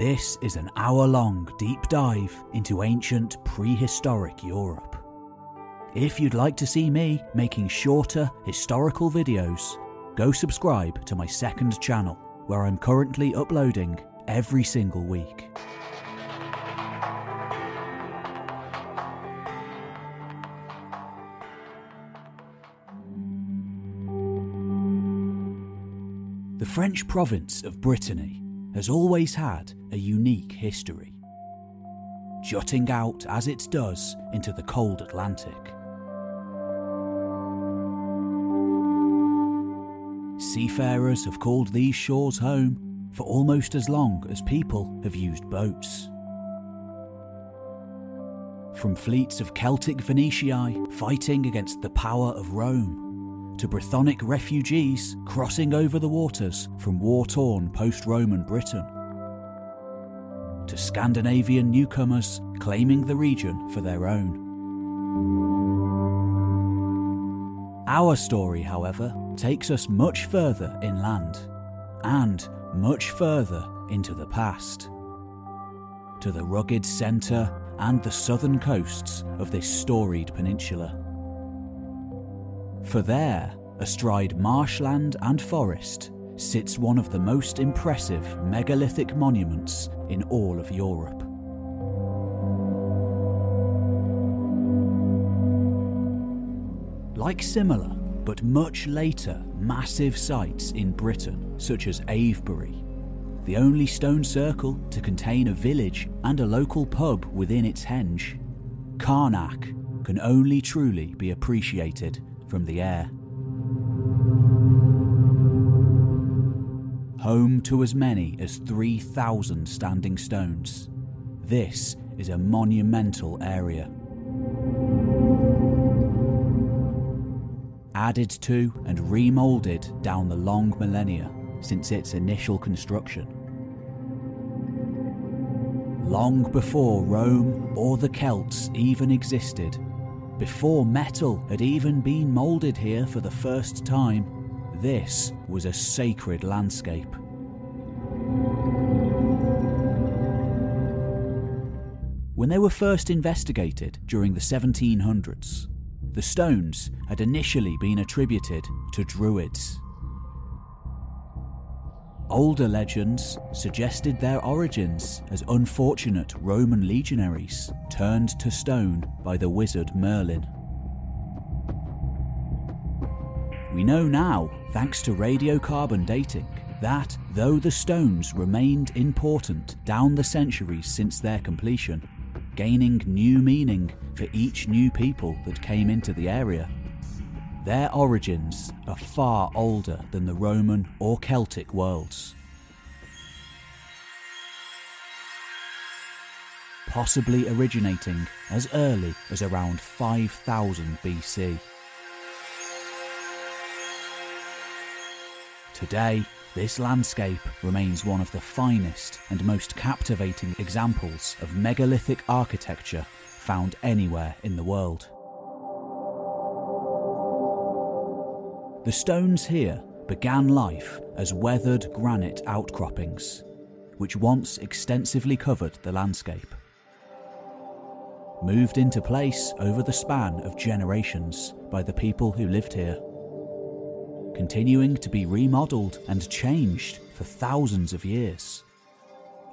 This is an hour long deep dive into ancient prehistoric Europe. If you'd like to see me making shorter historical videos, go subscribe to my second channel, where I'm currently uploading every single week. The French province of Brittany has always had a unique history, jutting out as it does into the cold Atlantic. Seafarers have called these shores home for almost as long as people have used boats. From fleets of Celtic Venetiae fighting against the power of Rome, to Brythonic refugees crossing over the waters from war torn post Roman Britain, to Scandinavian newcomers claiming the region for their own. Our story, however, takes us much further inland and much further into the past. To the rugged centre and the southern coasts of this storied peninsula. For there, astride marshland and forest, sits one of the most impressive megalithic monuments in all of Europe. Like similar, but much later, massive sites in Britain, such as Avebury, the only stone circle to contain a village and a local pub within its henge, Carnac can only truly be appreciated from the air. Home to as many as 3,000 standing stones, this is a monumental area. Added to and remoulded down the long millennia since its initial construction. Long before Rome or the Celts even existed, before metal had even been moulded here for the first time, this was a sacred landscape. When they were first investigated during the 1700s, the stones had initially been attributed to Druids. Older legends suggested their origins as unfortunate Roman legionaries turned to stone by the wizard Merlin. We know now, thanks to radiocarbon dating, that though the stones remained important down the centuries since their completion, gaining new meaning for each new people that came into the area, their origins are far older than the Roman or Celtic worlds. Possibly originating as early as around 5000 BC. Today, this landscape remains one of the finest and most captivating examples of megalithic architecture found anywhere in the world. The stones here began life as weathered granite outcroppings, which once extensively covered the landscape. Moved into place over the span of generations by the people who lived here. Continuing to be remodelled and changed for thousands of years,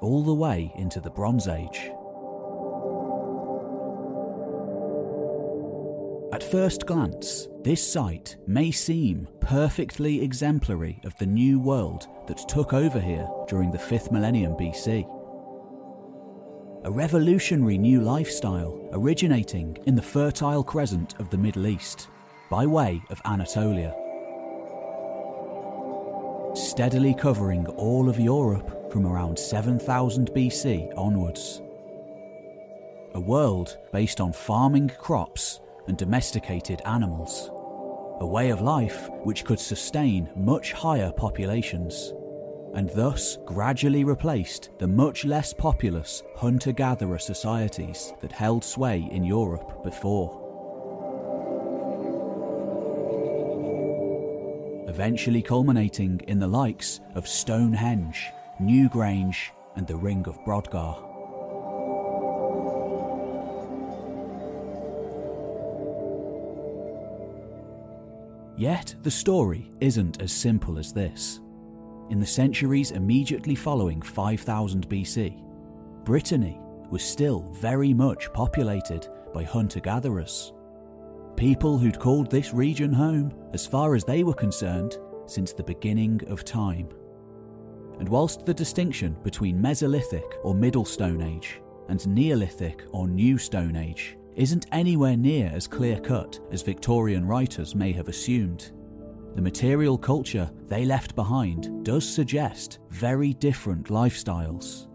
all the way into the Bronze Age. At first glance, this site may seem perfectly exemplary of the new world that took over here during the 5th millennium BC. A revolutionary new lifestyle originating in the Fertile Crescent of the Middle East, by way of Anatolia. Steadily covering all of Europe from around 7000 BC onwards. A world based on farming crops and domesticated animals. A way of life which could sustain much higher populations, and thus gradually replaced the much less populous hunter gatherer societies that held sway in Europe before. Eventually culminating in the likes of Stonehenge, Newgrange, and the Ring of Brodgar. Yet the story isn't as simple as this. In the centuries immediately following 5000 BC, Brittany was still very much populated by hunter gatherers. People who'd called this region home, as far as they were concerned, since the beginning of time. And whilst the distinction between Mesolithic or Middle Stone Age and Neolithic or New Stone Age isn't anywhere near as clear cut as Victorian writers may have assumed, the material culture they left behind does suggest very different lifestyles.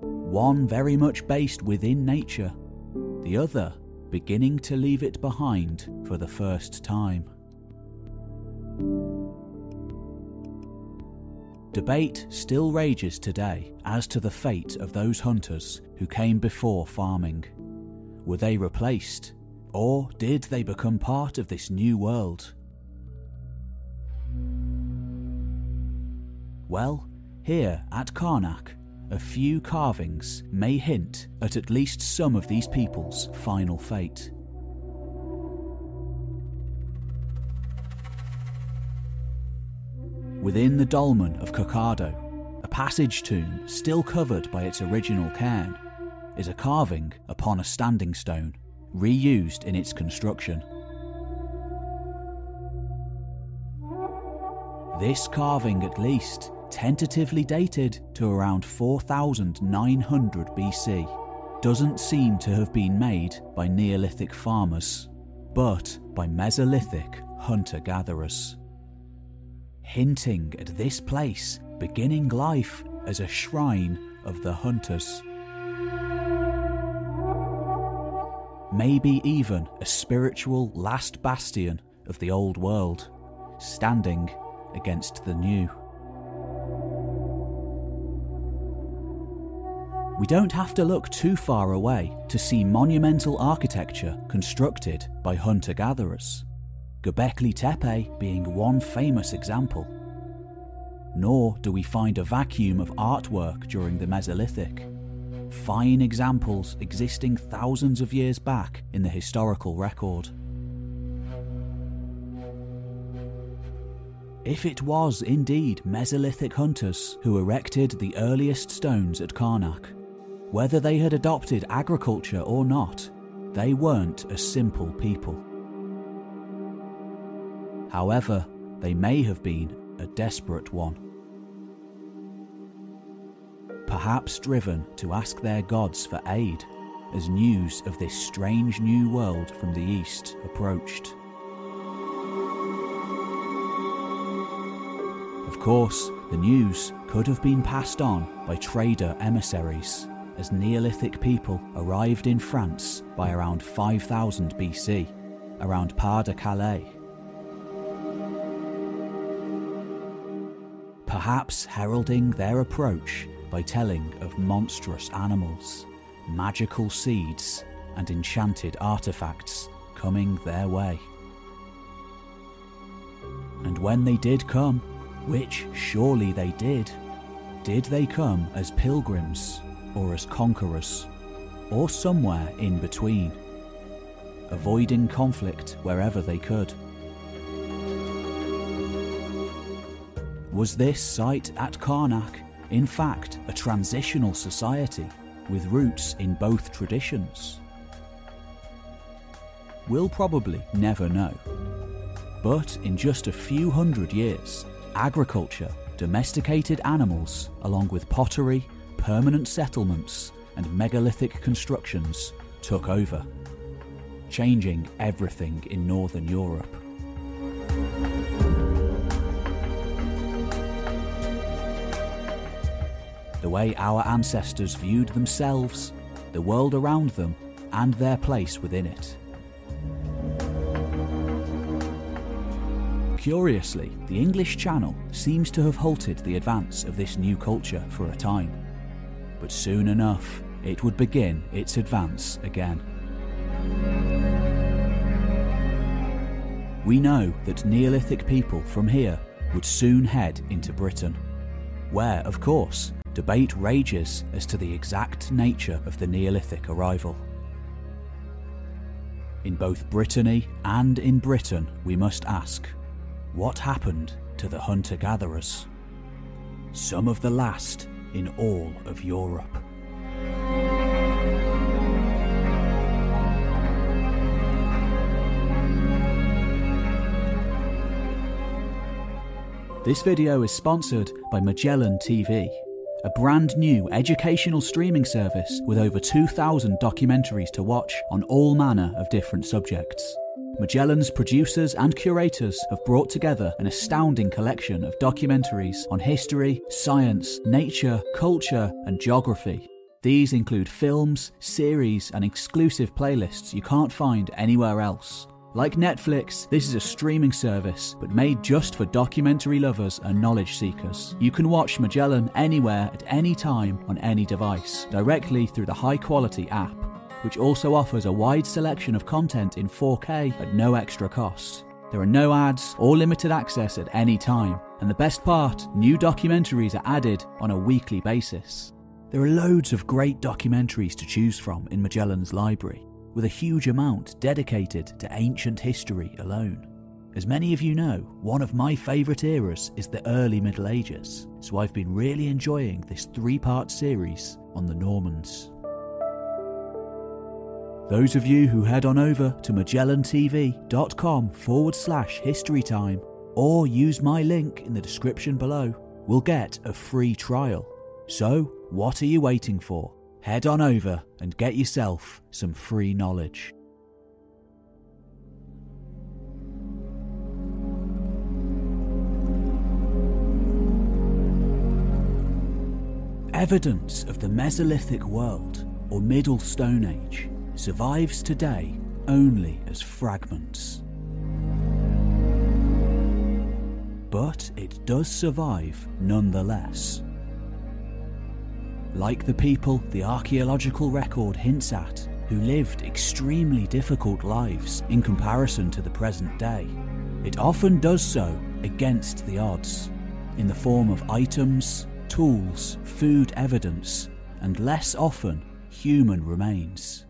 One very much based within nature, the other beginning to leave it behind for the first time. Debate still rages today as to the fate of those hunters who came before farming. Were they replaced, or did they become part of this new world? Well, here at Carnac, a few carvings may hint at at least some of these people's final fate. Within the dolmen of Kercado, a passage tomb still covered by its original cairn, is a carving upon a standing stone, reused in its construction. This carving, at least, tentatively dated to around 4900 BC, doesn't seem to have been made by Neolithic farmers, but by Mesolithic hunter gatherers hinting at this place beginning life as a shrine of the hunters. Maybe even a spiritual last bastion of the old world, standing against the new. We don't have to look too far away to see monumental architecture constructed by hunter gatherers. Göbekli Tepe being one famous example. Nor do we find a vacuum of artwork during the Mesolithic. Fine examples existing thousands of years back in the historical record. If it was indeed Mesolithic hunters who erected the earliest stones at Carnac, whether they had adopted agriculture or not, they weren't a simple people. However, they may have been a desperate one. Perhaps driven to ask their gods for aid as news of this strange new world from the east approached. Of course, the news could have been passed on by trader emissaries as Neolithic people arrived in France by around 5000 BC, around Pas de Calais perhaps heralding their approach by telling of monstrous animals, magical seeds, and enchanted artifacts coming their way. And when they did come, which surely they did, did they come as pilgrims or as conquerors, or somewhere in between, avoiding conflict wherever they could? Was this site at Carnac, in fact, a transitional society with roots in both traditions? We'll probably never know. But in just a few hundred years, agriculture, domesticated animals, along with pottery, permanent settlements, and megalithic constructions took over, changing everything in Northern Europe. The way our ancestors viewed themselves, the world around them, and their place within it. Curiously, the English Channel seems to have halted the advance of this new culture for a time. But soon enough, it would begin its advance again. We know that Neolithic people from here would soon head into Britain where, of course, debate rages as to the exact nature of the Neolithic arrival. In both Brittany and in Britain, we must ask what happened to the hunter gatherers? Some of the last in all of Europe. This video is sponsored by Magellan TV, a brand new educational streaming service with over 2,000 documentaries to watch on all manner of different subjects. Magellan's producers and curators have brought together an astounding collection of documentaries on history, science, nature, culture, and geography. These include films, series, and exclusive playlists you can't find anywhere else. Like Netflix, this is a streaming service, but made just for documentary lovers and knowledge seekers. You can watch Magellan anywhere at any time on any device, directly through the high quality app, which also offers a wide selection of content in 4K at no extra cost. There are no ads or limited access at any time, and the best part, new documentaries are added on a weekly basis. There are loads of great documentaries to choose from in Magellan's library with a huge amount dedicated to ancient history alone. As many of you know, one of my favourite eras is the early Middle Ages, so I've been really enjoying this three part series on the Normans. Those of you who head on over to magellantv.com forward slash historytime or use my link in the description below will get a free trial. So, what are you waiting for? Head on over and get yourself some free knowledge. Evidence of the Mesolithic world, or Middle Stone Age, survives today only as fragments. But it does survive nonetheless. Like the people the archaeological record hints at, who lived extremely difficult lives in comparison to the present day, it often does so against the odds, in the form of items, tools, food evidence, and less often, human remains.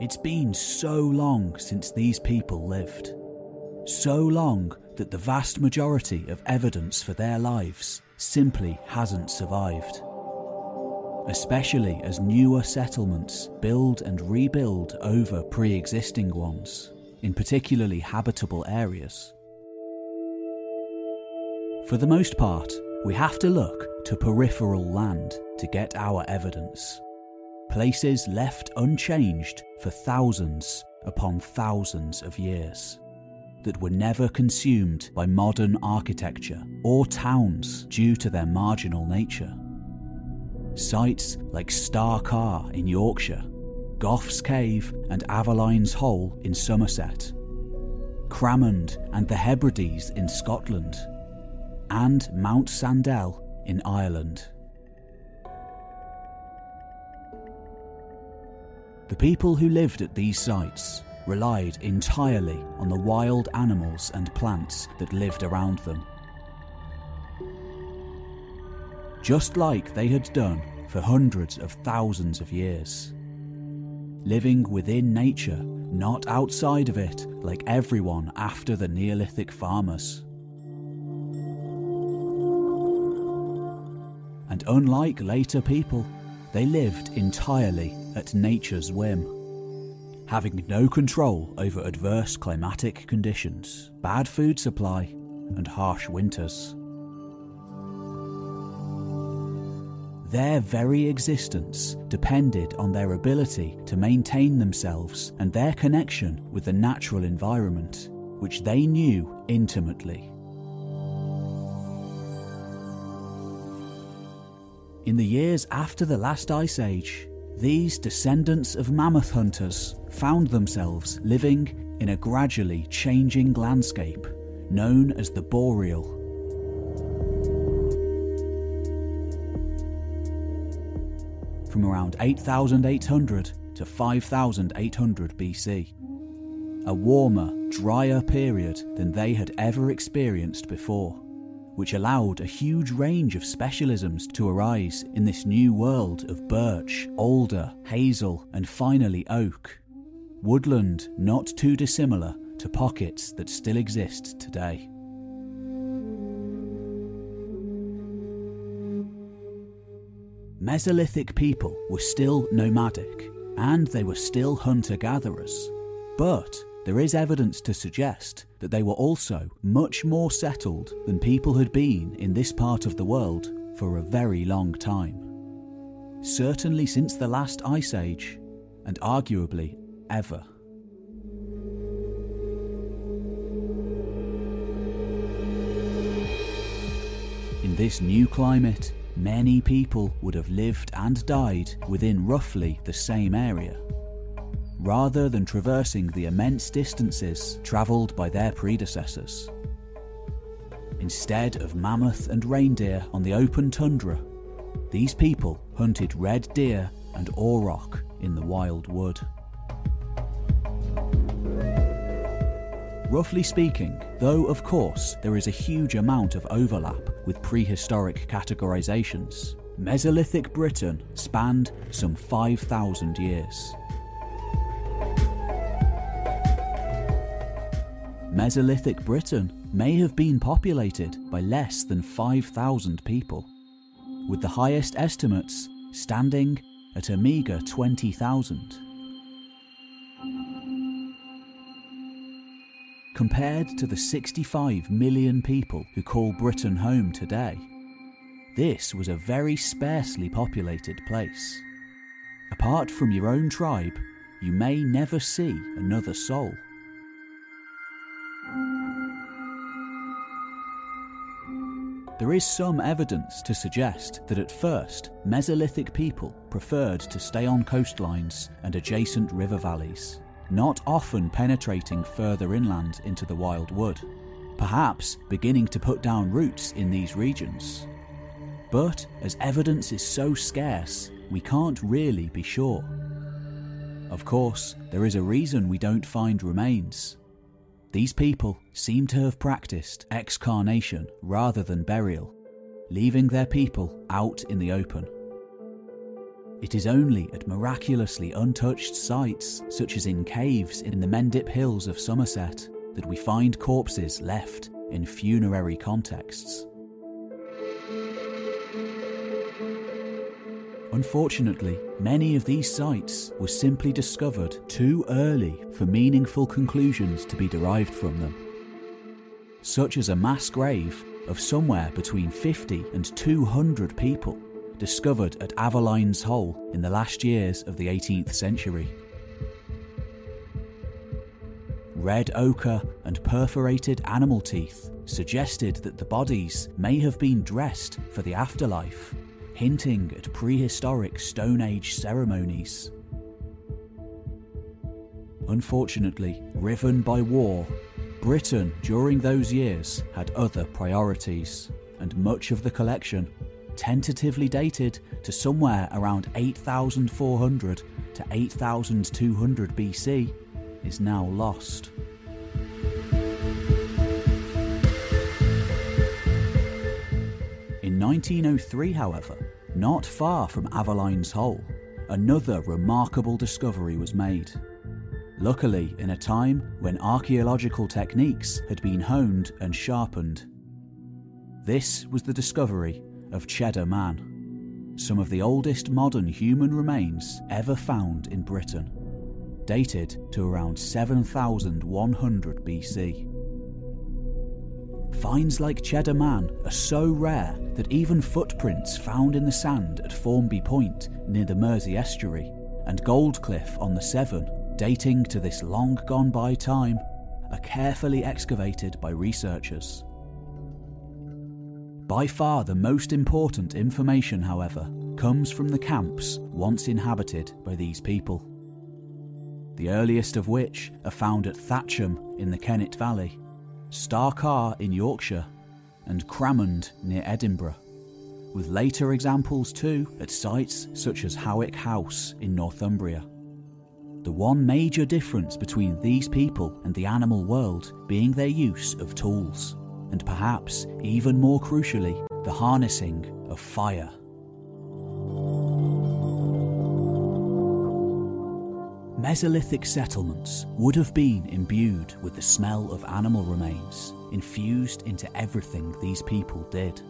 It's been so long since these people lived. So long that the vast majority of evidence for their lives simply hasn't survived. Especially as newer settlements build and rebuild over pre existing ones, in particularly habitable areas. For the most part, we have to look to peripheral land to get our evidence. Places left unchanged for thousands upon thousands of years that were never consumed by modern architecture or towns due to their marginal nature. Sites like Star Carr in Yorkshire, Gough's Cave and Aveline's Hole in Somerset, Cramond and the Hebrides in Scotland, and Mount Sandel in Ireland. The people who lived at these sites relied entirely on the wild animals and plants that lived around them. Just like they had done for hundreds of thousands of years. Living within nature, not outside of it like everyone after the Neolithic farmers. And unlike later people, they lived entirely at nature's whim having no control over adverse climatic conditions, bad food supply, and harsh winters. Their very existence depended on their ability to maintain themselves and their connection with the natural environment, which they knew intimately. In the years after the last ice age, these descendants of mammoth hunters found themselves living in a gradually changing landscape known as the Boreal. From around 8800 to 5800 BC, a warmer, drier period than they had ever experienced before, which allowed a huge range of specialisms to arise in this new world of birch, alder, hazel, and finally oak. Woodland not too dissimilar to pockets that still exist today. Mesolithic people were still nomadic, and they were still hunter gatherers. But there is evidence to suggest that they were also much more settled than people had been in this part of the world for a very long time. Certainly since the last ice age, and arguably ever. In this new climate, many people would have lived and died within roughly the same area, rather than traversing the immense distances travelled by their predecessors. Instead of mammoth and reindeer on the open tundra, these people hunted red deer and auroch in the wild wood. Roughly speaking, though of course there is a huge amount of overlap with prehistoric categorizations, Mesolithic Britain spanned some 5,000 years. Mesolithic Britain may have been populated by less than 5,000 people, with the highest estimates standing at a meagre 20,000. compared to the 65 million people who call Britain home today. This was a very sparsely populated place. Apart from your own tribe, you may never see another soul. There is some evidence to suggest that at first, Mesolithic people preferred to stay on coastlines and adjacent river valleys not often penetrating further inland into the wild wood, perhaps beginning to put down roots in these regions. But as evidence is so scarce, we can't really be sure. Of course, there is a reason we don't find remains. These people seem to have practiced excarnation rather than burial, leaving their people out in the open. It is only at miraculously untouched sites, such as in caves in the Mendip Hills of Somerset, that we find corpses left in funerary contexts. Unfortunately, many of these sites were simply discovered too early for meaningful conclusions to be derived from them. Such as a mass grave of somewhere between 50 and 200 people discovered at Aveline's Hole in the last years of the 18th century. Red ochre and perforated animal teeth suggested that the bodies may have been dressed for the afterlife, hinting at prehistoric Stone Age ceremonies. Unfortunately, riven by war, Britain during those years had other priorities, and much of the collection tentatively dated to somewhere around 8400 to 8200 BC, is now lost. 1903, however, not far from Aveline's Hole, another remarkable discovery was made. Luckily, in a time when archaeological techniques had been honed and sharpened. This was the discovery of Cheddar Man, some of the oldest modern human remains ever found in Britain, dated to around 7100 BC. Finds like Cheddar Man are so rare that even footprints found in the sand at Formby Point near the Mersey estuary and Goldcliff on the Severn, dating to this long gone by time, are carefully excavated by researchers. By far the most important information, however, comes from the camps once inhabited by these people. The earliest of which are found at Thatcham in the Kennet Valley, Starcar in Yorkshire, and Cramond near Edinburgh, with later examples too at sites such as Howick House in Northumbria. the one major difference between these people and the animal world being their use of tools, and perhaps even more crucially, the harnessing of fire. Mesolithic settlements would have been imbued with the smell of animal remains, infused into everything these people did.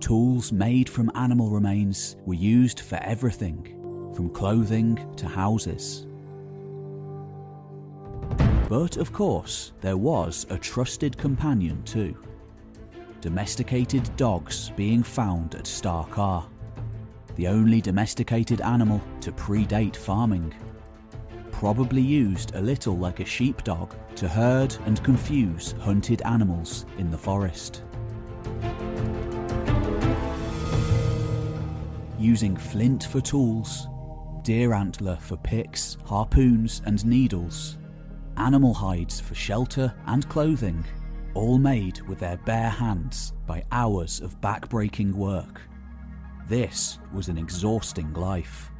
Tools made from animal remains were used for everything, from clothing to houses. But of course, there was a trusted companion too. Domesticated dogs being found at Star Carr, the only domesticated animal to predate farming probably used a little like a sheepdog to herd and confuse hunted animals in the forest. Using flint for tools, deer antler for picks, harpoons, and needles, animal hides for shelter and clothing, all made with their bare hands by hours of back-breaking work. This was an exhausting life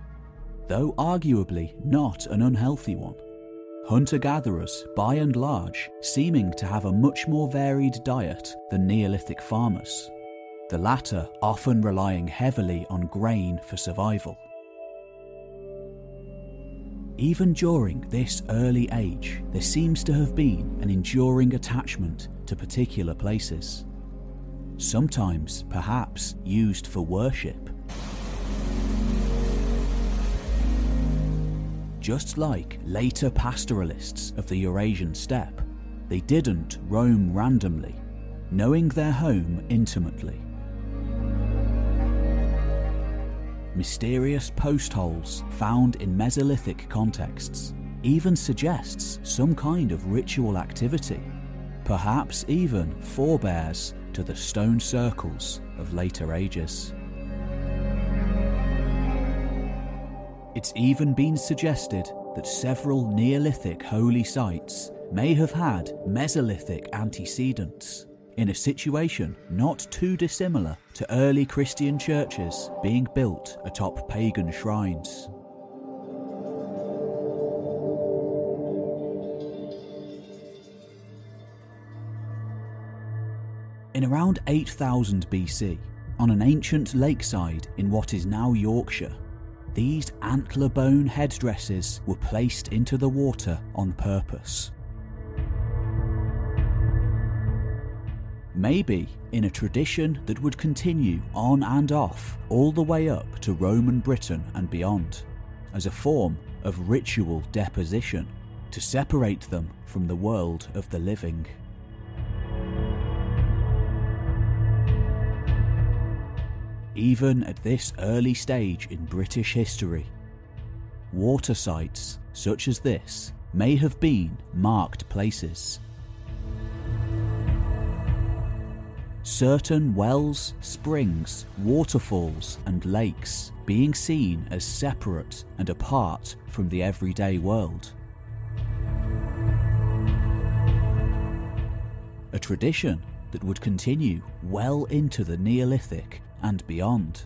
though arguably not an unhealthy one. Hunter gatherers, by and large, seeming to have a much more varied diet than Neolithic farmers, the latter often relying heavily on grain for survival. Even during this early age, there seems to have been an enduring attachment to particular places. Sometimes, perhaps, used for worship Just like later pastoralists of the Eurasian steppe, they didn't roam randomly, knowing their home intimately. Mysterious post holes found in Mesolithic contexts even suggests some kind of ritual activity, perhaps even forebears to the stone circles of later ages. It's even been suggested that several Neolithic holy sites may have had Mesolithic antecedents, in a situation not too dissimilar to early Christian churches being built atop pagan shrines. In around 8000 BC, on an ancient lakeside in what is now Yorkshire, these antler bone headdresses were placed into the water on purpose. Maybe in a tradition that would continue on and off all the way up to Roman Britain and beyond, as a form of ritual deposition to separate them from the world of the living. Even at this early stage in British history. Water sites such as this may have been marked places. Certain wells, springs, waterfalls, and lakes being seen as separate and apart from the everyday world. A tradition that would continue well into the Neolithic and beyond.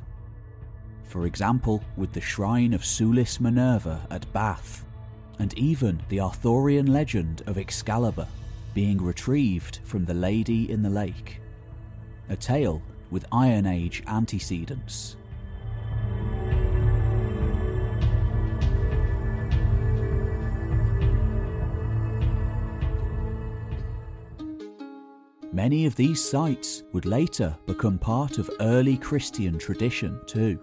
For example, with the shrine of Sulis Minerva at Bath, and even the Arthurian legend of Excalibur being retrieved from the Lady in the Lake. A tale with Iron Age antecedents. Many of these sites would later become part of early Christian tradition too.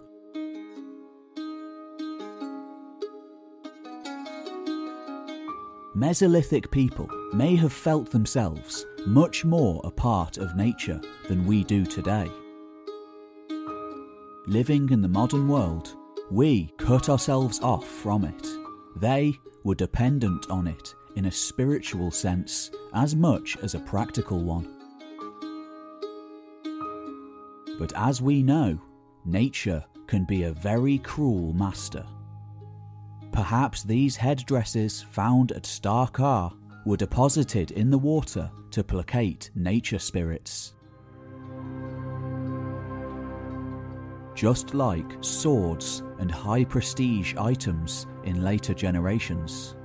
Mesolithic people may have felt themselves much more a part of nature than we do today. Living in the modern world, we cut ourselves off from it. They were dependent on it in a spiritual sense as much as a practical one. But as we know, nature can be a very cruel master. Perhaps these headdresses found at Star Carr were deposited in the water to placate nature spirits. just like swords and high prestige items in later generations.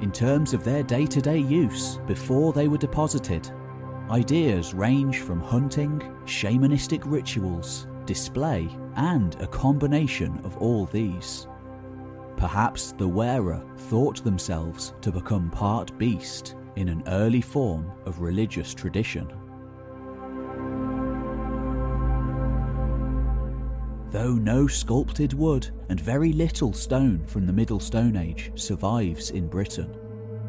In terms of their day to day use before they were deposited, ideas range from hunting, shamanistic rituals, display, and a combination of all these. Perhaps the wearer thought themselves to become part beast in an early form of religious tradition. Though no sculpted wood and very little stone from the Middle Stone Age survives in Britain,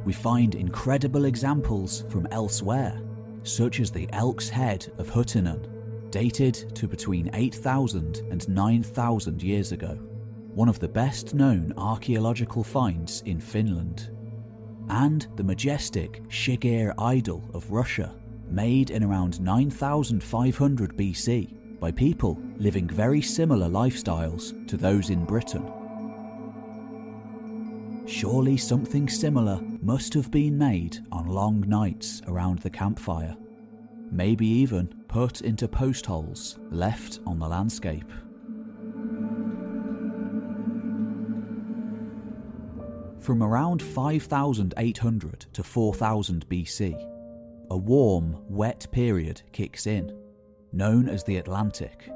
we find incredible examples from elsewhere, such as the Elk's Head of Huittinen, dated to between 8,000 and 9,000 years ago, one of the best known archaeological finds in Finland, and the majestic Shigir idol of Russia, made in around 9500 BC by people living very similar lifestyles to those in Britain. Surely something similar must have been made on long nights around the campfire, maybe even put into post holes left on the landscape. From around 5800 to 4000 BC, a warm, wet period kicks in known as the Atlantic.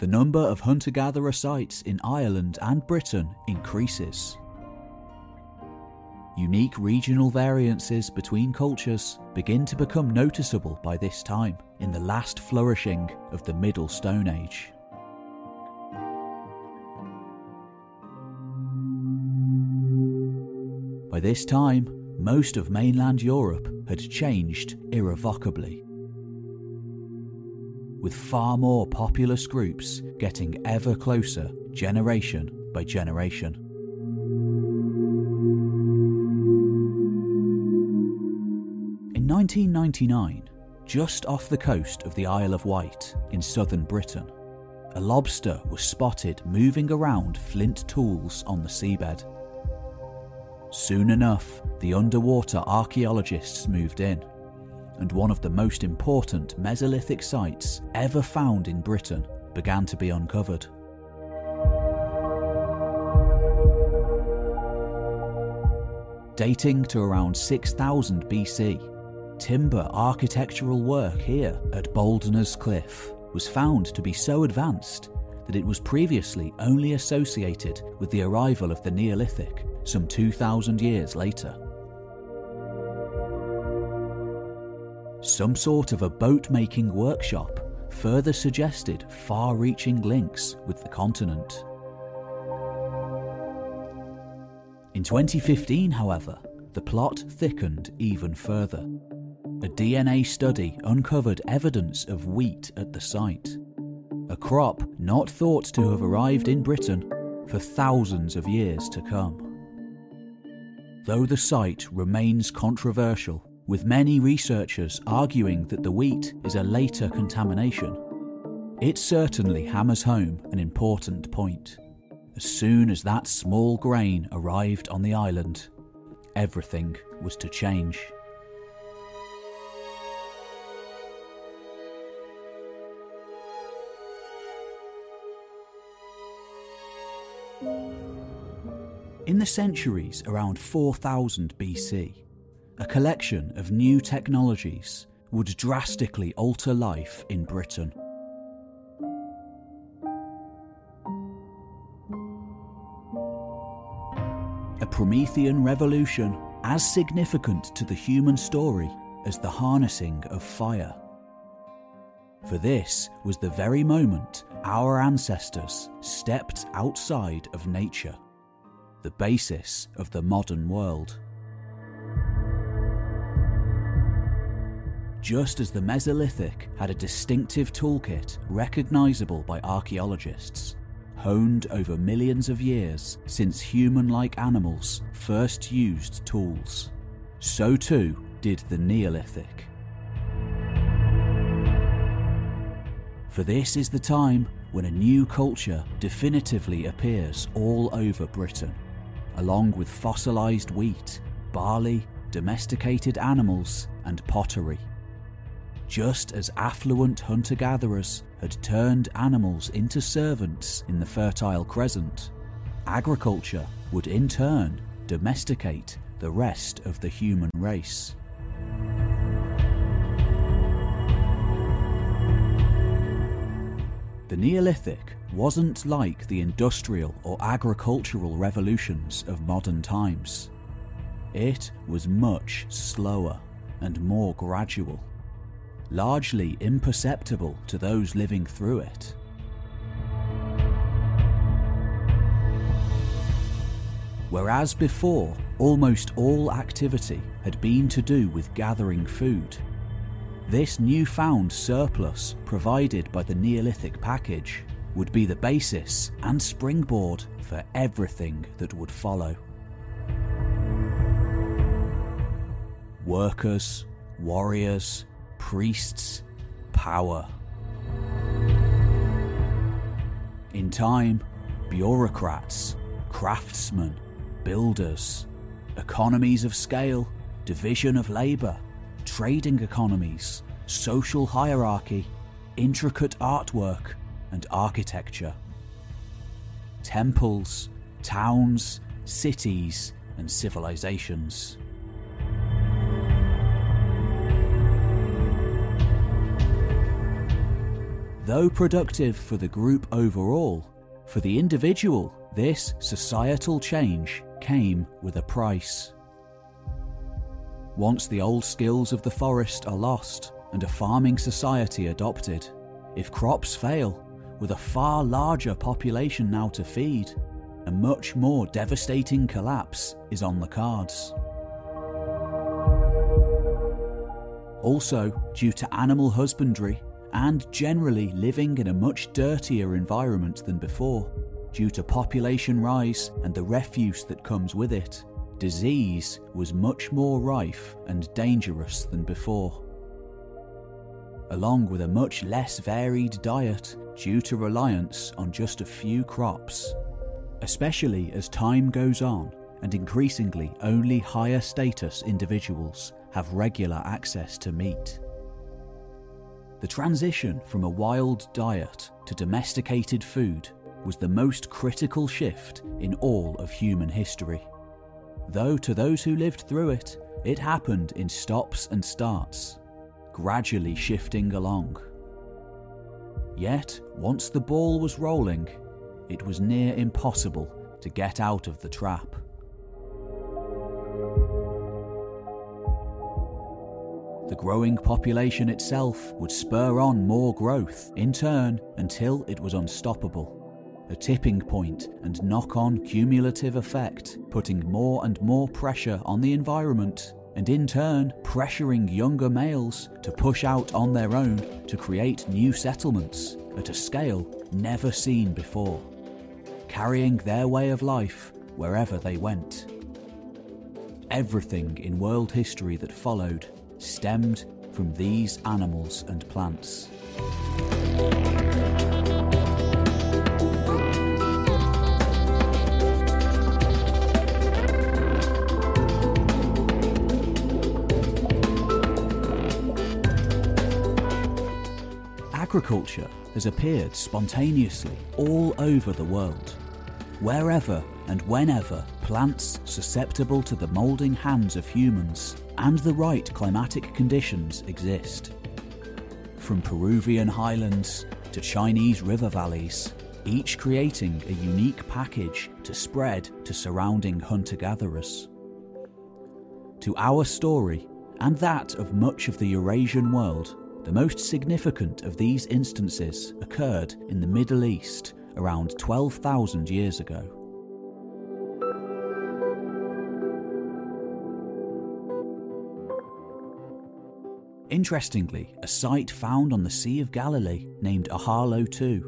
The number of hunter gatherer sites in Ireland and Britain increases. Unique regional variances between cultures begin to become noticeable by this time in the last flourishing of the Middle Stone Age. By this time, most of mainland Europe had changed irrevocably with far more populous groups getting ever closer generation by generation. In 1999, just off the coast of the Isle of Wight in southern Britain, a lobster was spotted moving around flint tools on the seabed. Soon enough, the underwater archaeologists moved in and one of the most important Mesolithic sites ever found in Britain began to be uncovered. Dating to around 6000 BC, timber architectural work here at Bouldnor Cliff was found to be so advanced that it was previously only associated with the arrival of the Neolithic some 2000 years later. Some sort of a boat making workshop further suggested far reaching links with the continent. In 2015, however, the plot thickened even further. A DNA study uncovered evidence of wheat at the site, a crop not thought to have arrived in Britain for thousands of years to come. Though the site remains controversial, with many researchers arguing that the wheat is a later contamination. It certainly hammers home an important point. As soon as that small grain arrived on the island, everything was to change. In the centuries around 4000 BC, a collection of new technologies would drastically alter life in Britain. A Promethean revolution as significant to the human story as the harnessing of fire. For this was the very moment our ancestors stepped outside of nature, the basis of the modern world. Just as the Mesolithic had a distinctive toolkit recognisable by archaeologists, honed over millions of years since human like animals first used tools. So too did the Neolithic. For this is the time when a new culture definitively appears all over Britain, along with fossilised wheat, barley, domesticated animals, and pottery. Just as affluent hunter gatherers had turned animals into servants in the Fertile Crescent, agriculture would in turn domesticate the rest of the human race. The Neolithic wasn't like the industrial or agricultural revolutions of modern times. It was much slower and more gradual, largely imperceptible to those living through it. Whereas before, almost all activity had been to do with gathering food, this newfound surplus provided by the Neolithic package would be the basis and springboard for everything that would follow. Workers, warriors, priests, power. In time, bureaucrats, craftsmen, builders, economies of scale, division of labour, trading economies, social hierarchy, intricate artwork, and architecture. Temples, towns, cities, and civilizations. Though productive for the group overall, for the individual, this societal change came with a price. Once the old skills of the forest are lost and a farming society adopted, if crops fail, with a far larger population now to feed, a much more devastating collapse is on the cards. Also, due to animal husbandry and generally living in a much dirtier environment than before, due to population rise and the refuse that comes with it, disease was much more rife and dangerous than before. Along with a much less varied diet due to reliance on just a few crops, especially as time goes on and increasingly only higher status individuals have regular access to meat. The transition from a wild diet to domesticated food was the most critical shift in all of human history. Though to those who lived through it, it happened in stops and starts, gradually shifting along. Yet, once the ball was rolling, it was near impossible to get out of the trap. The growing population itself would spur on more growth, in turn, until it was unstoppable a tipping point and knock on cumulative effect, putting more and more pressure on the environment, and in turn pressuring younger males to push out on their own to create new settlements at a scale never seen before, carrying their way of life wherever they went. Everything in world history that followed stemmed from these animals and plants. agriculture has appeared spontaneously all over the world. Wherever and whenever plants susceptible to the moulding hands of humans and the right climatic conditions exist. From Peruvian highlands to Chinese river valleys, each creating a unique package to spread to surrounding hunter gatherers. To our story, and that of much of the Eurasian world, the most significant of these instances occurred in the Middle East around 12,000 years ago. Interestingly, a site found on the Sea of Galilee named Ohalo II,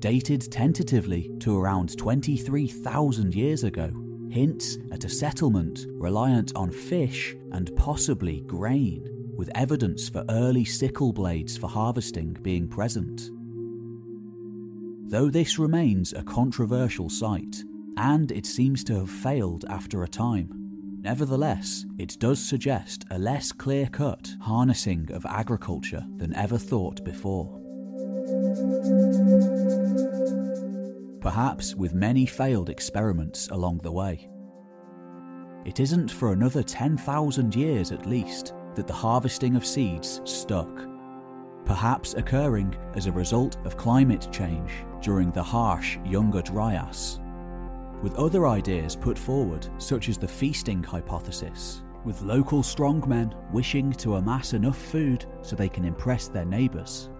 dated tentatively to around 23,000 years ago, hints at a settlement reliant on fish and possibly grain with evidence for early sickle blades for harvesting being present. Though this remains a controversial site, and it seems to have failed after a time, Nevertheless, it does suggest a less clear cut harnessing of agriculture than ever thought before. Perhaps with many failed experiments along the way. It isn't for another 10,000 years at least that the harvesting of seeds stuck, perhaps occurring as a result of climate change during the harsh Younger Dryas. With other ideas put forward, such as the feasting hypothesis, with local strongmen wishing to amass enough food so they can impress their neighbours.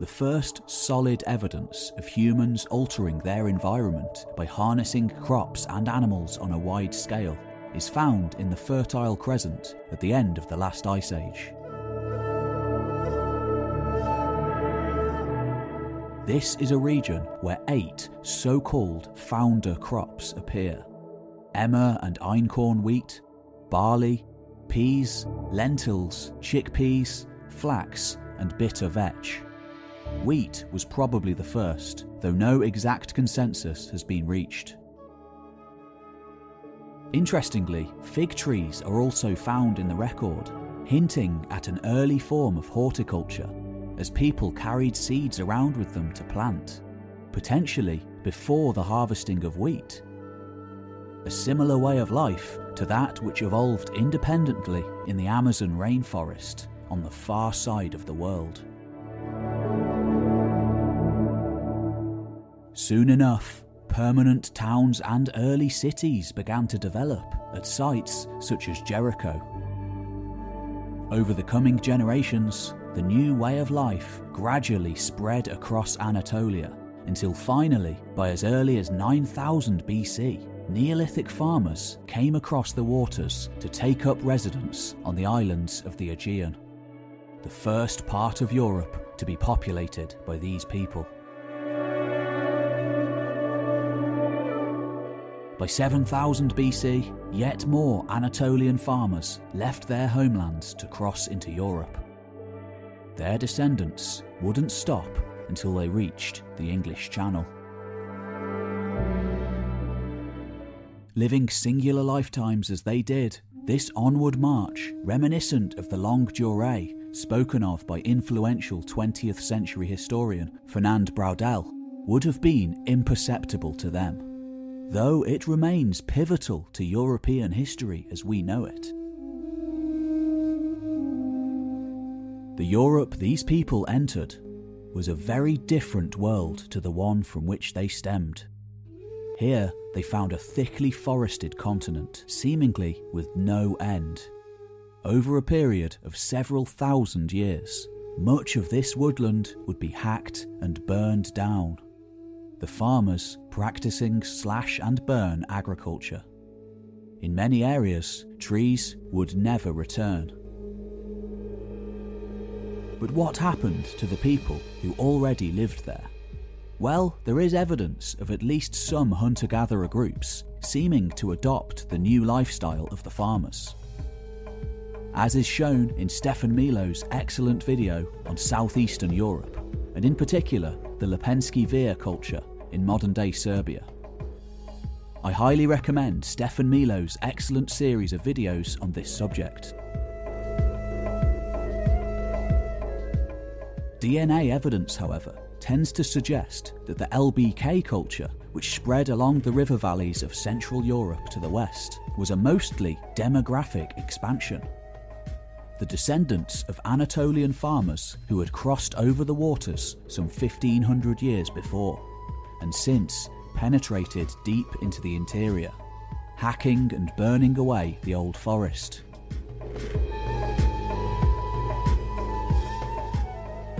The first solid evidence of humans altering their environment by harnessing crops and animals on a wide scale is found in the Fertile Crescent at the end of the last ice age. This is a region where eight so called founder crops appear emmer and einkorn wheat, barley, peas, lentils, chickpeas, flax, and bitter vetch. Wheat was probably the first, though no exact consensus has been reached. Interestingly, fig trees are also found in the record, hinting at an early form of horticulture as people carried seeds around with them to plant, potentially before the harvesting of wheat. A similar way of life to that which evolved independently in the Amazon rainforest on the far side of the world. Soon enough, permanent towns and early cities began to develop at sites such as Jericho. Over the coming generations, the new way of life gradually spread across Anatolia until finally, by as early as 9000 BC, Neolithic farmers came across the waters to take up residence on the islands of the Aegean, the first part of Europe to be populated by these people. By 7000 BC, yet more Anatolian farmers left their homelands to cross into Europe their descendants wouldn't stop until they reached the English Channel. Living singular lifetimes as they did, this onward march, reminiscent of the longue durée spoken of by influential 20th century historian Fernand Braudel, would have been imperceptible to them, though it remains pivotal to European history as we know it. The Europe these people entered was a very different world to the one from which they stemmed. Here, they found a thickly forested continent, seemingly with no end. Over a period of several thousand years, much of this woodland would be hacked and burned down. The farmers practicing slash and burn agriculture. In many areas, trees would never return. But what happened to the people who already lived there? Well, there is evidence of at least some hunter gatherer groups seeming to adopt the new lifestyle of the farmers. As is shown in Stefan Milo's excellent video on southeastern Europe, and in particular the Lepenski Vir culture in modern day Serbia. I highly recommend Stefan Milo's excellent series of videos on this subject. DNA evidence, however, tends to suggest that the LBK culture, which spread along the river valleys of Central Europe to the west, was a mostly demographic expansion. The descendants of Anatolian farmers who had crossed over the waters some 1500 years before, and since penetrated deep into the interior, hacking and burning away the old forest.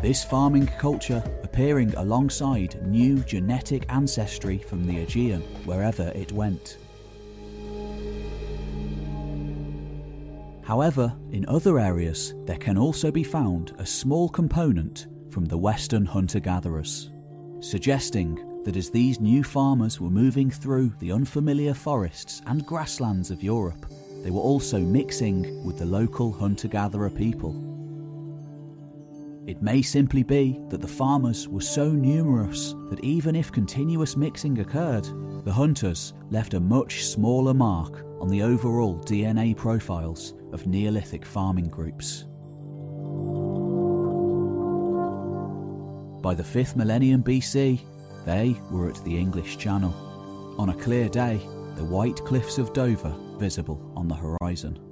This farming culture appearing alongside new genetic ancestry from the Aegean wherever it went. However, in other areas, there can also be found a small component from the Western hunter gatherers, suggesting that as these new farmers were moving through the unfamiliar forests and grasslands of Europe, they were also mixing with the local hunter gatherer people. It may simply be that the farmers were so numerous that even if continuous mixing occurred, the hunters left a much smaller mark on the overall DNA profiles of Neolithic farming groups. By the 5th millennium BC, they were at the English Channel. On a clear day, the white cliffs of Dover visible on the horizon.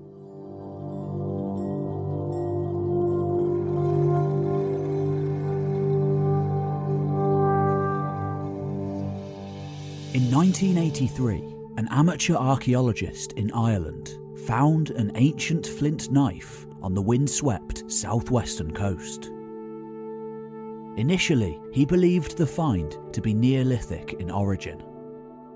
1983, an amateur archaeologist in Ireland found an ancient flint knife on the windswept southwestern coast. Initially, he believed the find to be Neolithic in origin.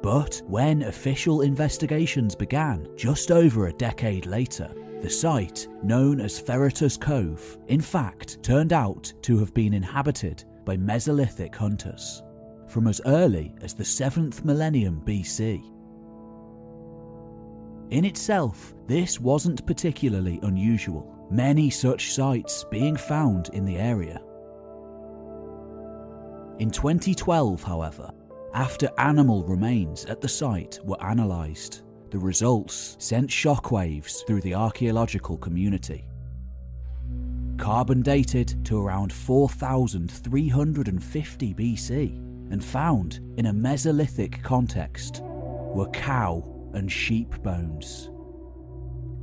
But when official investigations began just over a decade later, the site, known as Ferriter's Cove, in fact turned out to have been inhabited by Mesolithic hunters from as early as the 7th millennium BC. In itself, this wasn't particularly unusual, many such sites being found in the area. In 2012, however, after animal remains at the site were analysed, the results sent shockwaves through the archaeological community. Carbon dated to around 4350 BC and found in a Mesolithic context were cow and sheep bones.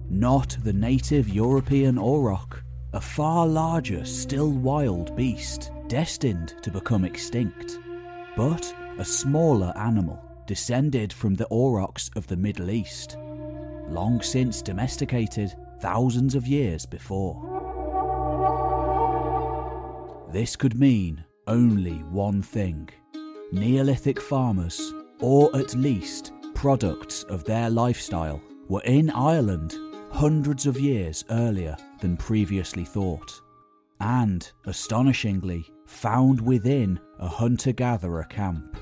Not the native European auroch, a far larger, still wild beast destined to become extinct, but a smaller animal descended from the aurochs of the Middle East, long since domesticated thousands of years before. This could mean only one thing Neolithic farmers, or at least products of their lifestyle, were in Ireland hundreds of years earlier than previously thought, and, astonishingly, found within a hunter gatherer camp.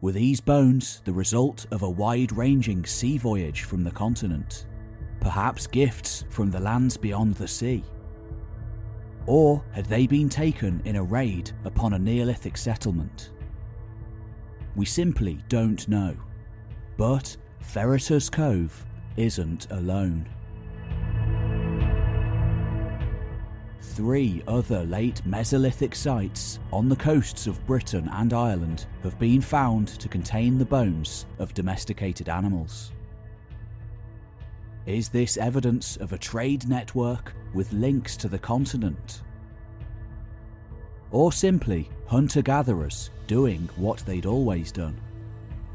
Were these bones the result of a wide ranging sea voyage from the continent? Perhaps gifts from the lands beyond the sea? Or had they been taken in a raid upon a Neolithic settlement? We simply don't know. But Ferriter's Cove isn't alone. Three other late Mesolithic sites on the coasts of Britain and Ireland have been found to contain the bones of domesticated animals. Is this evidence of a trade network with links to the continent? Or simply hunter gatherers doing what they'd always done,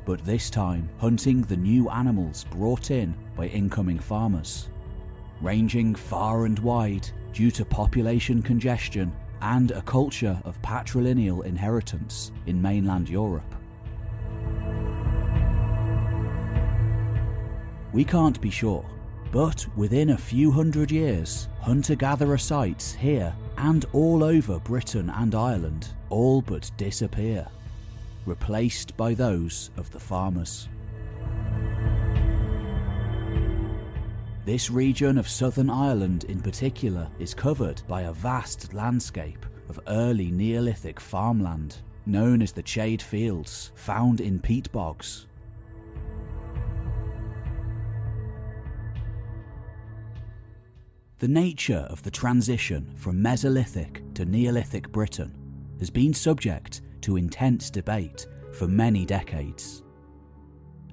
but this time hunting the new animals brought in by incoming farmers, ranging far and wide due to population congestion and a culture of patrilineal inheritance in mainland Europe. We can't be sure, but within a few hundred years, hunter gatherer sites here and all over Britain and Ireland all but disappear, replaced by those of the farmers. This region of southern Ireland in particular is covered by a vast landscape of early Neolithic farmland, known as the Céide Fields, found in peat bogs The nature of the transition from Mesolithic to Neolithic Britain has been subject to intense debate for many decades.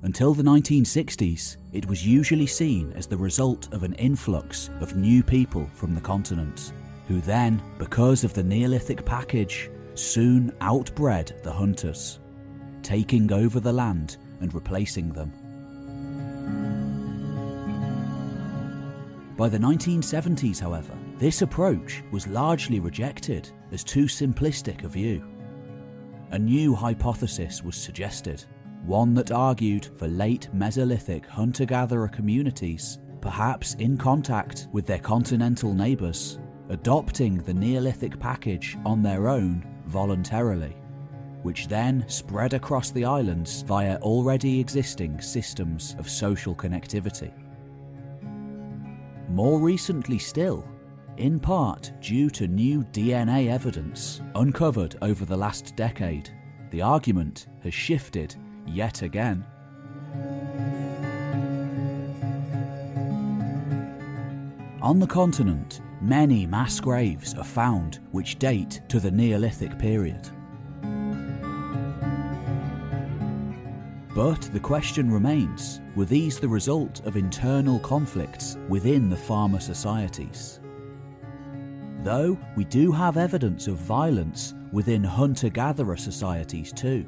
Until the 1960s, it was usually seen as the result of an influx of new people from the continent, who then, because of the Neolithic package, soon outbred the hunters, taking over the land and replacing them. By the 1970s, however, this approach was largely rejected as too simplistic a view. A new hypothesis was suggested, one that argued for late Mesolithic hunter gatherer communities, perhaps in contact with their continental neighbours, adopting the Neolithic package on their own voluntarily, which then spread across the islands via already existing systems of social connectivity. More recently still, in part due to new DNA evidence uncovered over the last decade, the argument has shifted yet again. On the continent, many mass graves are found which date to the Neolithic period. But the question remains were these the result of internal conflicts within the farmer societies? Though we do have evidence of violence within hunter gatherer societies too,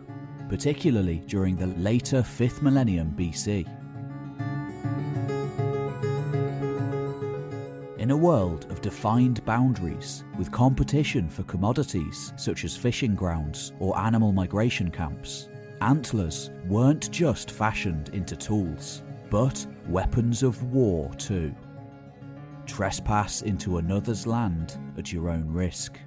particularly during the later 5th millennium BC. In a world of defined boundaries, with competition for commodities such as fishing grounds or animal migration camps, antlers weren't just fashioned into tools, but weapons of war too. Trespass into another's land at your own risk,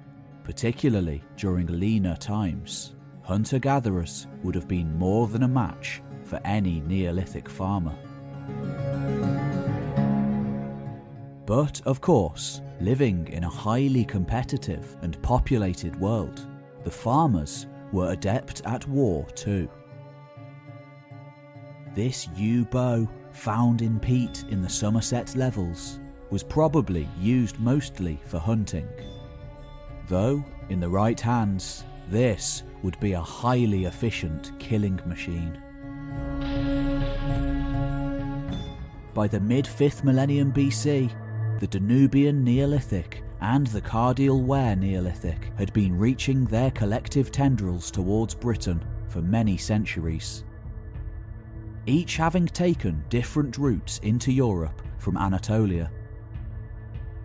particularly during leaner times. Hunter gatherers would have been more than a match for any Neolithic farmer. But of course, living in a highly competitive and populated world, the farmers were adept at war too. This yew bow, found in peat in the Somerset levels, was probably used mostly for hunting. Though, in the right hands, this would be a highly efficient killing machine. By the mid 5th millennium BC, the Danubian Neolithic and the Cardial Ware Neolithic had been reaching their collective tendrils towards Britain for many centuries. Each having taken different routes into Europe from Anatolia.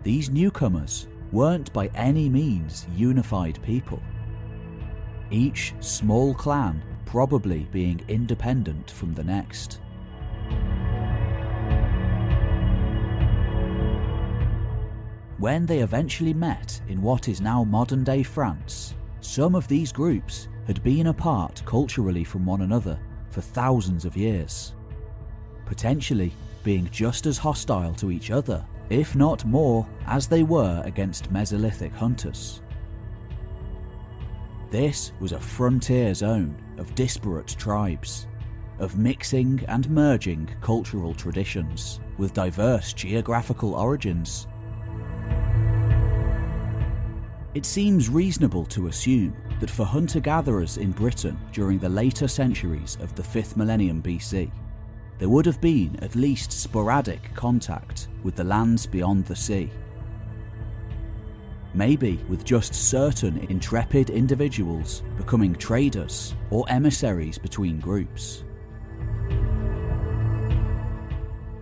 These newcomers weren't by any means unified people. Each small clan probably being independent from the next. When they eventually met in what is now modern day France, some of these groups had been apart culturally from one another for thousands of years, potentially being just as hostile to each other, if not more, as they were against Mesolithic hunters. This was a frontier zone of disparate tribes, of mixing and merging cultural traditions with diverse geographical origins it seems reasonable to assume that for hunter gatherers in Britain during the later centuries of the 5th millennium BC, there would have been at least sporadic contact with the lands beyond the sea. Maybe with just certain intrepid individuals becoming traders or emissaries between groups.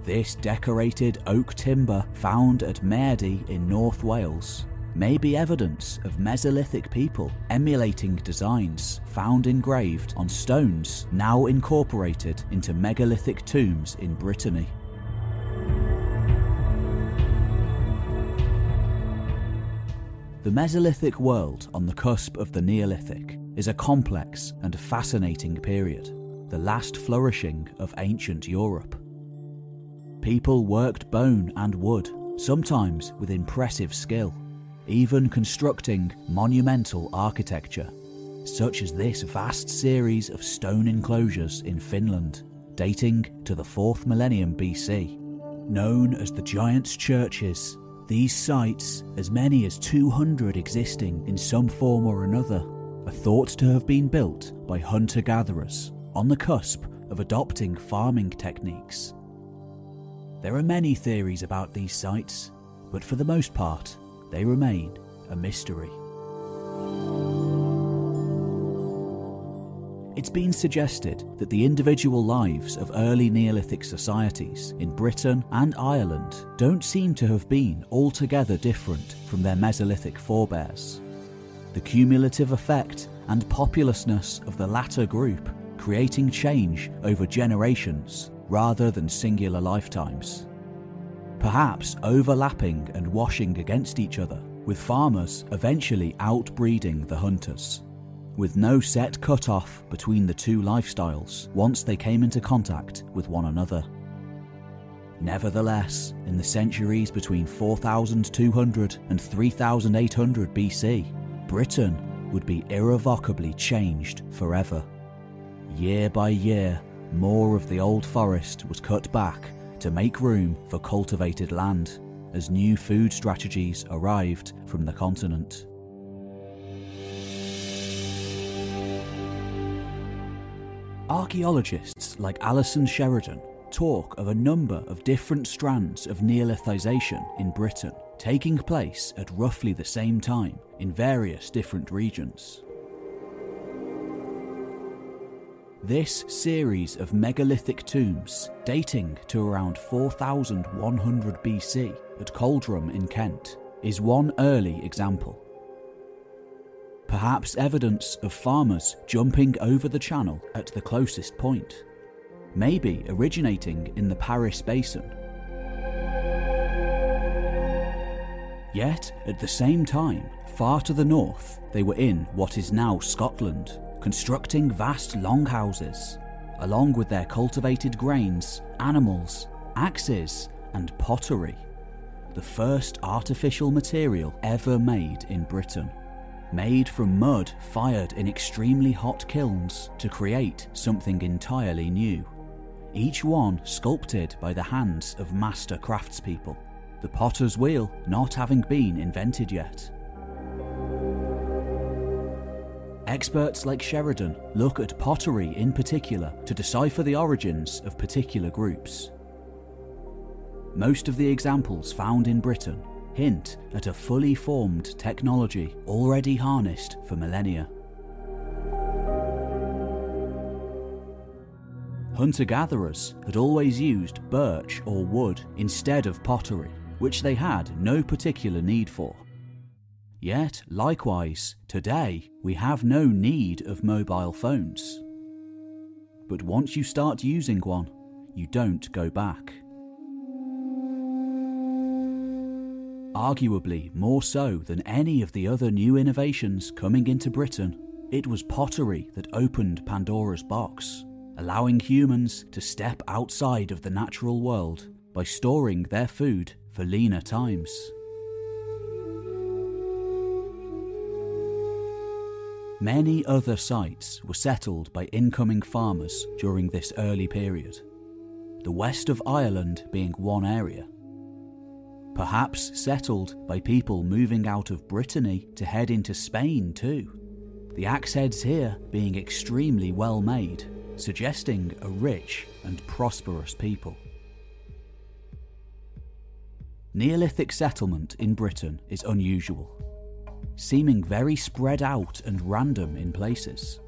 This decorated oak timber found at Maerdy in North Wales may be evidence of Mesolithic people emulating designs found engraved on stones now incorporated into megalithic tombs in Brittany. The Mesolithic world on the cusp of the Neolithic is a complex and fascinating period, the last flourishing of ancient Europe. People worked bone and wood, sometimes with impressive skill even constructing monumental architecture, such as this vast series of stone enclosures in Finland, dating to the 4th millennium BC. Known as the Giants' Churches, these sites, as many as 200 existing in some form or another, are thought to have been built by hunter gatherers on the cusp of adopting farming techniques. There are many theories about these sites, but for the most part, they remain a mystery. It's been suggested that the individual lives of early Neolithic societies in Britain and Ireland don't seem to have been altogether different from their Mesolithic forebears. The cumulative effect and populousness of the latter group creating change over generations rather than singular lifetimes perhaps overlapping and washing against each other, with farmers eventually outbreeding the hunters. With no set cut-off between the two lifestyles once they came into contact with one another. Nevertheless, in the centuries between 4200 and 3800 BC, Britain would be irrevocably changed forever. Year by year, more of the old forest was cut back to make room for cultivated land as new food strategies arrived from the continent. Archaeologists like Alison Sheridan talk of a number of different strands of Neolithization in Britain taking place at roughly the same time in various different regions. This series of megalithic tombs, dating to around 4100 BC at Coldrum in Kent, is one early example. Perhaps evidence of farmers jumping over the channel at the closest point, maybe originating in the Paris Basin. Yet, at the same time, far to the north, they were in what is now Scotland constructing vast longhouses, along with their cultivated grains, animals, axes, and pottery, the first artificial material ever made in Britain. Made from mud fired in extremely hot kilns to create something entirely new. Each one sculpted by the hands of master craftspeople, the potter's wheel not having been invented yet. Experts like Sheridan look at pottery in particular to decipher the origins of particular groups. Most of the examples found in Britain hint at a fully formed technology already harnessed for millennia. Hunter gatherers had always used birch or wood instead of pottery, which they had no particular need for. Yet, likewise, today we have no need of mobile phones. But once you start using one, you don't go back. Arguably, more so than any of the other new innovations coming into Britain, it was pottery that opened Pandora's box, allowing humans to step outside of the natural world by storing their food for leaner times. Many other sites were settled by incoming farmers during this early period, the west of Ireland being one area. Perhaps settled by people moving out of Brittany to head into Spain too, the axe heads here being extremely well made, suggesting a rich and prosperous people. Neolithic settlement in Britain is unusual seeming very spread out and random in places.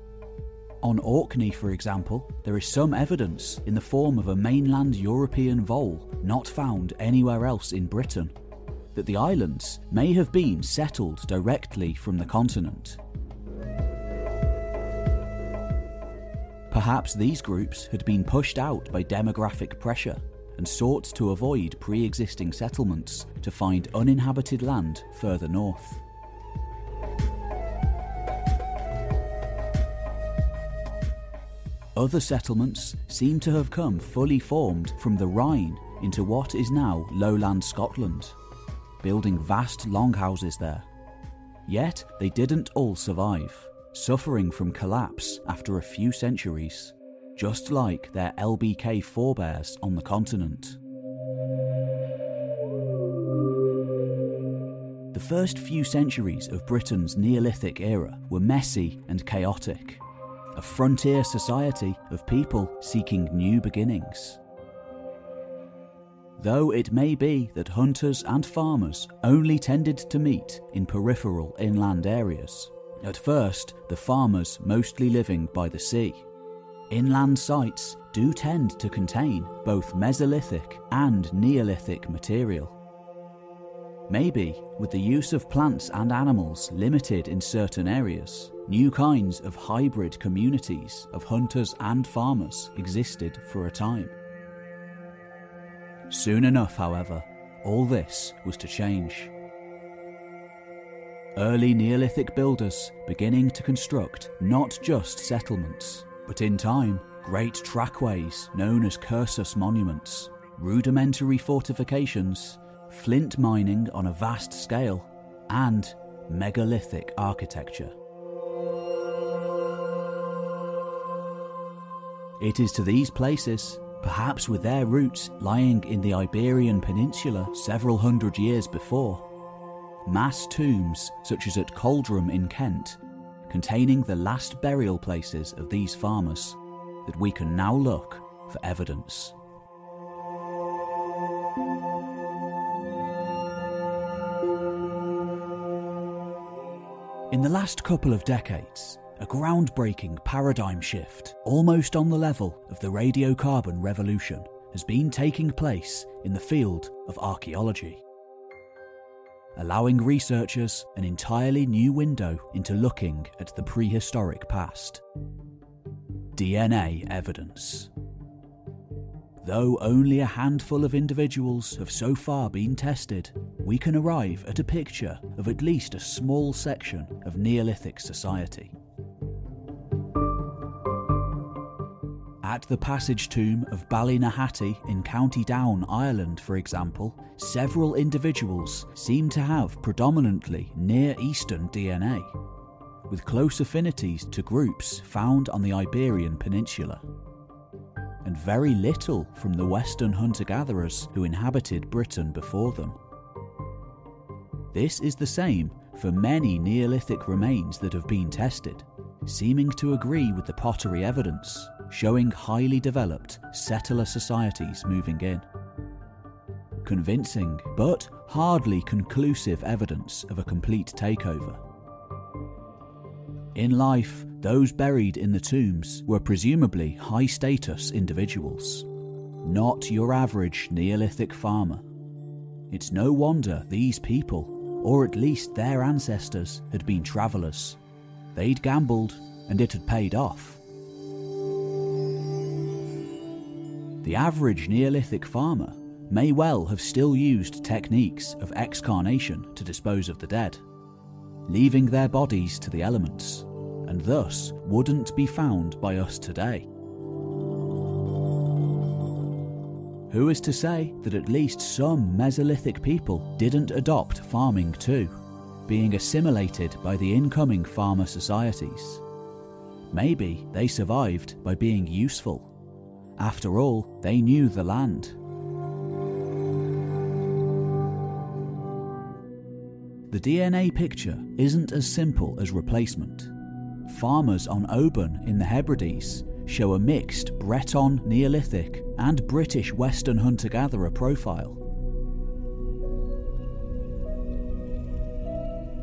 On Orkney, for example, there is some evidence in the form of a mainland European vole not found anywhere else in Britain that the islands may have been settled directly from the continent. Perhaps these groups had been pushed out by demographic pressure and sought to avoid pre existing settlements to find uninhabited land further north. Other settlements seem to have come fully formed from the Rhine into what is now lowland Scotland, building vast longhouses there. Yet they didn't all survive, suffering from collapse after a few centuries, just like their LBK forebears on the continent. The first few centuries of Britain's Neolithic era were messy and chaotic a frontier society of people seeking new beginnings. Though it may be that hunters and farmers only tended to meet in peripheral inland areas, at first the farmers mostly living by the sea. Inland sites do tend to contain both Mesolithic and Neolithic material. Maybe, with the use of plants and animals limited in certain areas, new kinds of hybrid communities of hunters and farmers existed for a time. Soon enough, however, all this was to change. Early Neolithic builders beginning to construct not just settlements, but in time, great trackways known as cursus monuments rudimentary fortifications, flint mining on a vast scale, and megalithic architecture. It is to these places, perhaps with their roots lying in the Iberian Peninsula several hundred years before, mass tombs such as at Coldrum in Kent, containing the last burial places of these farmers, that we can now look for evidence. In the last couple of decades, a groundbreaking paradigm shift, almost on the level of the radiocarbon revolution, has been taking place in the field of archaeology, allowing researchers an entirely new window into looking at the prehistoric past. DNA evidence. Though only a handful of individuals have so far been tested, we can arrive at a picture of at least a small section of Neolithic society. At the passage tomb of Ballynahatty in County Down, Ireland, for example, several individuals seem to have predominantly Near Eastern DNA, with close affinities to groups found on the Iberian Peninsula, and very little from the Western hunter gatherers who inhabited Britain before them. This is the same for many Neolithic remains that have been tested, seeming to agree with the pottery evidence showing highly developed settler societies moving in. Convincing, but hardly conclusive evidence of a complete takeover. In life, those buried in the tombs were presumably high status individuals, not your average Neolithic farmer. It's no wonder these people, or at least their ancestors, had been travellers. They'd gambled, and it had paid off. The average Neolithic farmer may well have still used techniques of excarnation to dispose of the dead, leaving their bodies to the elements, and thus wouldn't be found by us today. Who is to say that at least some Mesolithic people didn't adopt farming too, being assimilated by the incoming farmer societies? Maybe they survived by being useful after all, they knew the land. The DNA picture isn't as simple as replacement. Farmers on Oban in the Hebrides show a mixed Breton Neolithic and British Western hunter gatherer profile.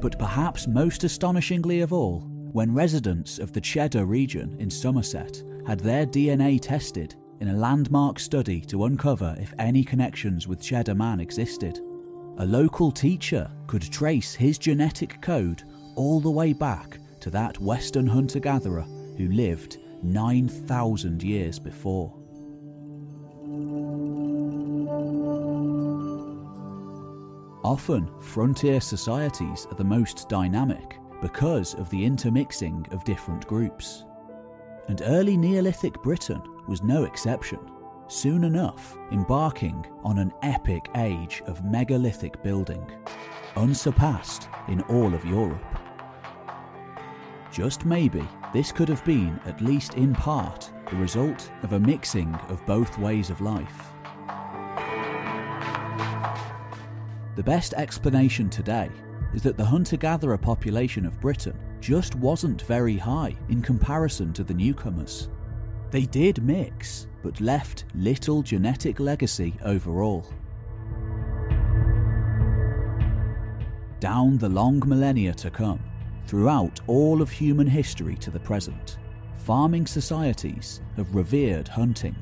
But perhaps most astonishingly of all, when residents of the Cheddar region in Somerset had their DNA tested in a landmark study to uncover if any connections with Cheddar Man existed. A local teacher could trace his genetic code all the way back to that Western hunter gatherer who lived 9,000 years before. Often, frontier societies are the most dynamic because of the intermixing of different groups. And early Neolithic Britain was no exception, soon enough embarking on an epic age of megalithic building, unsurpassed in all of Europe. Just maybe this could have been, at least in part, the result of a mixing of both ways of life. The best explanation today is that the hunter gatherer population of Britain just wasn't very high in comparison to the newcomers. They did mix, but left little genetic legacy overall. Down the long millennia to come, throughout all of human history to the present, farming societies have revered hunting,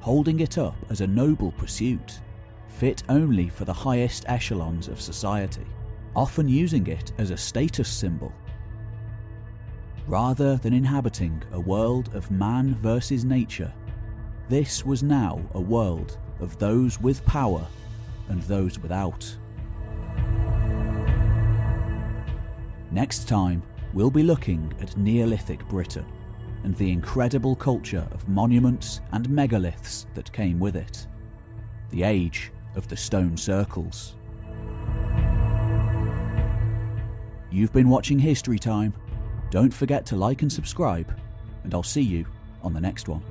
holding it up as a noble pursuit, fit only for the highest echelons of society, often using it as a status symbol rather than inhabiting a world of man versus nature. This was now a world of those with power and those without. Next time, we'll be looking at Neolithic Britain and the incredible culture of monuments and megaliths that came with it. the age of the stone circles. You've been watching History Time. Don't forget to like and subscribe, and I'll see you on the next one.